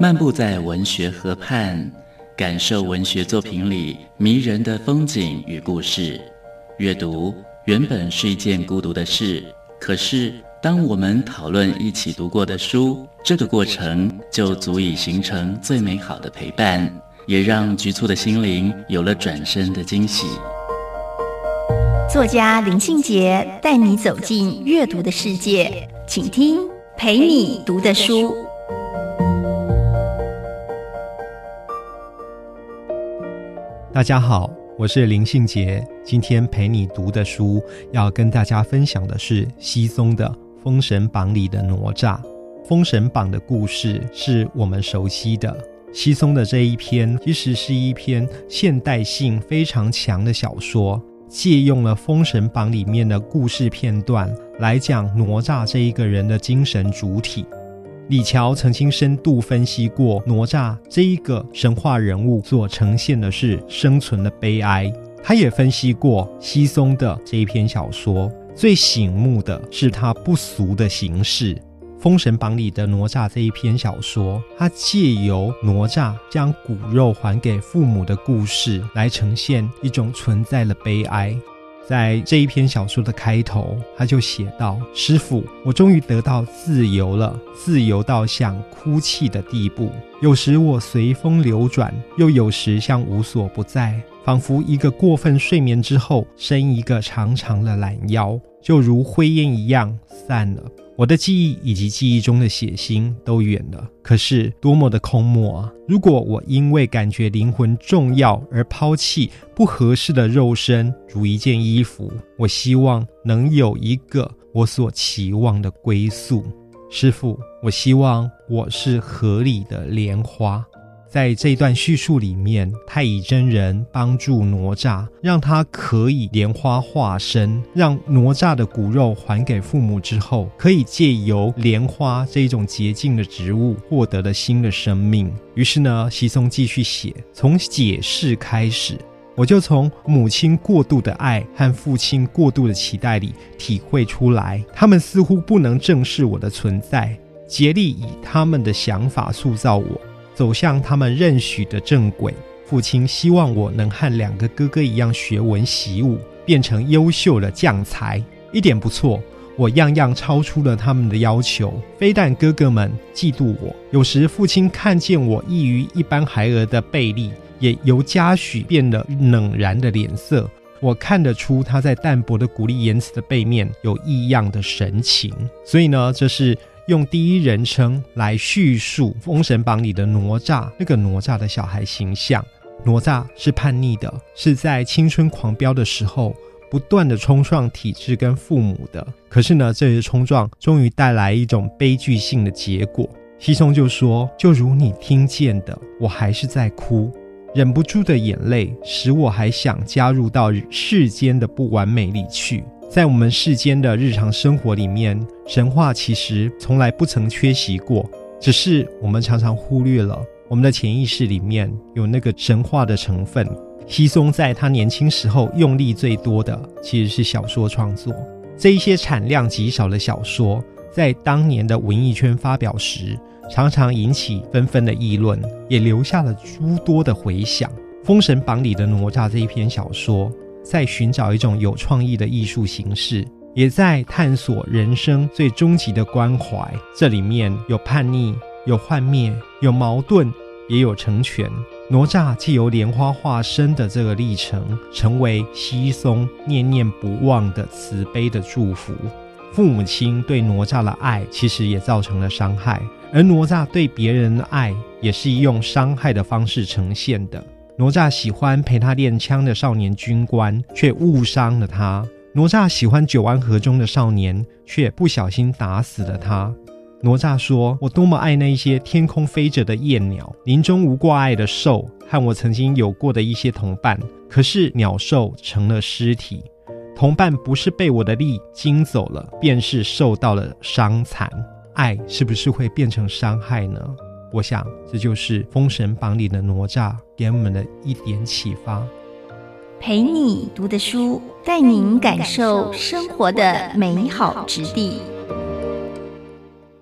漫步在文学河畔，感受文学作品里迷人的风景与故事。阅读原本是一件孤独的事，可是当我们讨论一起读过的书，这个过程就足以形成最美好的陪伴，也让局促的心灵有了转身的惊喜。作家林庆杰带你走进阅读的世界，请听陪你读的书。大家好，我是林信杰，今天陪你读的书要跟大家分享的是西松的《封神榜》里的哪吒。《封神榜》的故事是我们熟悉的，西松的这一篇其实是一篇现代性非常强的小说。借用了《封神榜》里面的故事片段来讲哪吒这一个人的精神主体。李乔曾经深度分析过哪吒这一个神话人物所呈现的是生存的悲哀。他也分析过西松的这一篇小说，最醒目的是他不俗的形式。《封神榜》里的哪吒这一篇小说，它借由哪吒将骨肉还给父母的故事，来呈现一种存在的悲哀。在这一篇小说的开头，他就写道：“师傅，我终于得到自由了，自由到想哭泣的地步。有时我随风流转，又有时像无所不在，仿佛一个过分睡眠之后伸一个长长的懒腰，就如灰烟一样散了。”我的记忆以及记忆中的血腥都远了，可是多么的空漠啊！如果我因为感觉灵魂重要而抛弃不合适的肉身，如一件衣服，我希望能有一个我所期望的归宿。师傅，我希望我是河里的莲花。在这一段叙述里面，太乙真人帮助哪吒，让他可以莲花化身，让哪吒的骨肉还给父母之后，可以借由莲花这一种洁净的植物，获得了新的生命。于是呢，西松继续写，从解释开始，我就从母亲过度的爱和父亲过度的期待里体会出来，他们似乎不能正视我的存在，竭力以他们的想法塑造我。走向他们认许的正轨。父亲希望我能和两个哥哥一样学文习武，变成优秀的将才。一点不错，我样样超出了他们的要求。非但哥哥们嫉妒我，有时父亲看见我异于一般孩儿的背力，也由嘉许变得冷然的脸色。我看得出他在淡薄的鼓励言辞的背面有异样的神情。所以呢，这是。用第一人称来叙述《封神榜》里的哪吒，那个哪吒的小孩形象。哪吒是叛逆的，是在青春狂飙的时候不断的冲撞体制跟父母的。可是呢，这些冲撞终于带来一种悲剧性的结果。西松就说：“就如你听见的，我还是在哭，忍不住的眼泪使我还想加入到世间的不完美里去。”在我们世间的日常生活里面，神话其实从来不曾缺席过，只是我们常常忽略了我们的潜意识里面有那个神话的成分。西松在他年轻时候用力最多的其实是小说创作，这一些产量极少的小说，在当年的文艺圈发表时，常常引起纷纷的议论，也留下了诸多的回响。《封神榜》里的哪吒这一篇小说。在寻找一种有创意的艺术形式，也在探索人生最终极的关怀。这里面有叛逆，有幻灭，有矛盾，也有成全。哪吒既由莲花化身的这个历程，成为西松念念不忘的慈悲的祝福。父母亲对哪吒的爱，其实也造成了伤害，而哪吒对别人的爱，也是用伤害的方式呈现的。哪吒喜欢陪他练枪的少年军官，却误伤了他；哪吒喜欢九湾河中的少年，却不小心打死了他。哪吒说：“我多么爱那些天空飞着的燕鸟，林中无挂碍的兽，和我曾经有过的一些同伴。可是鸟兽成了尸体，同伴不是被我的力惊走了，便是受到了伤残。爱是不是会变成伤害呢？”我想，这就是《封神榜》里的哪吒给我们的一点启发。陪你读的书，带您感受生活的美好之地。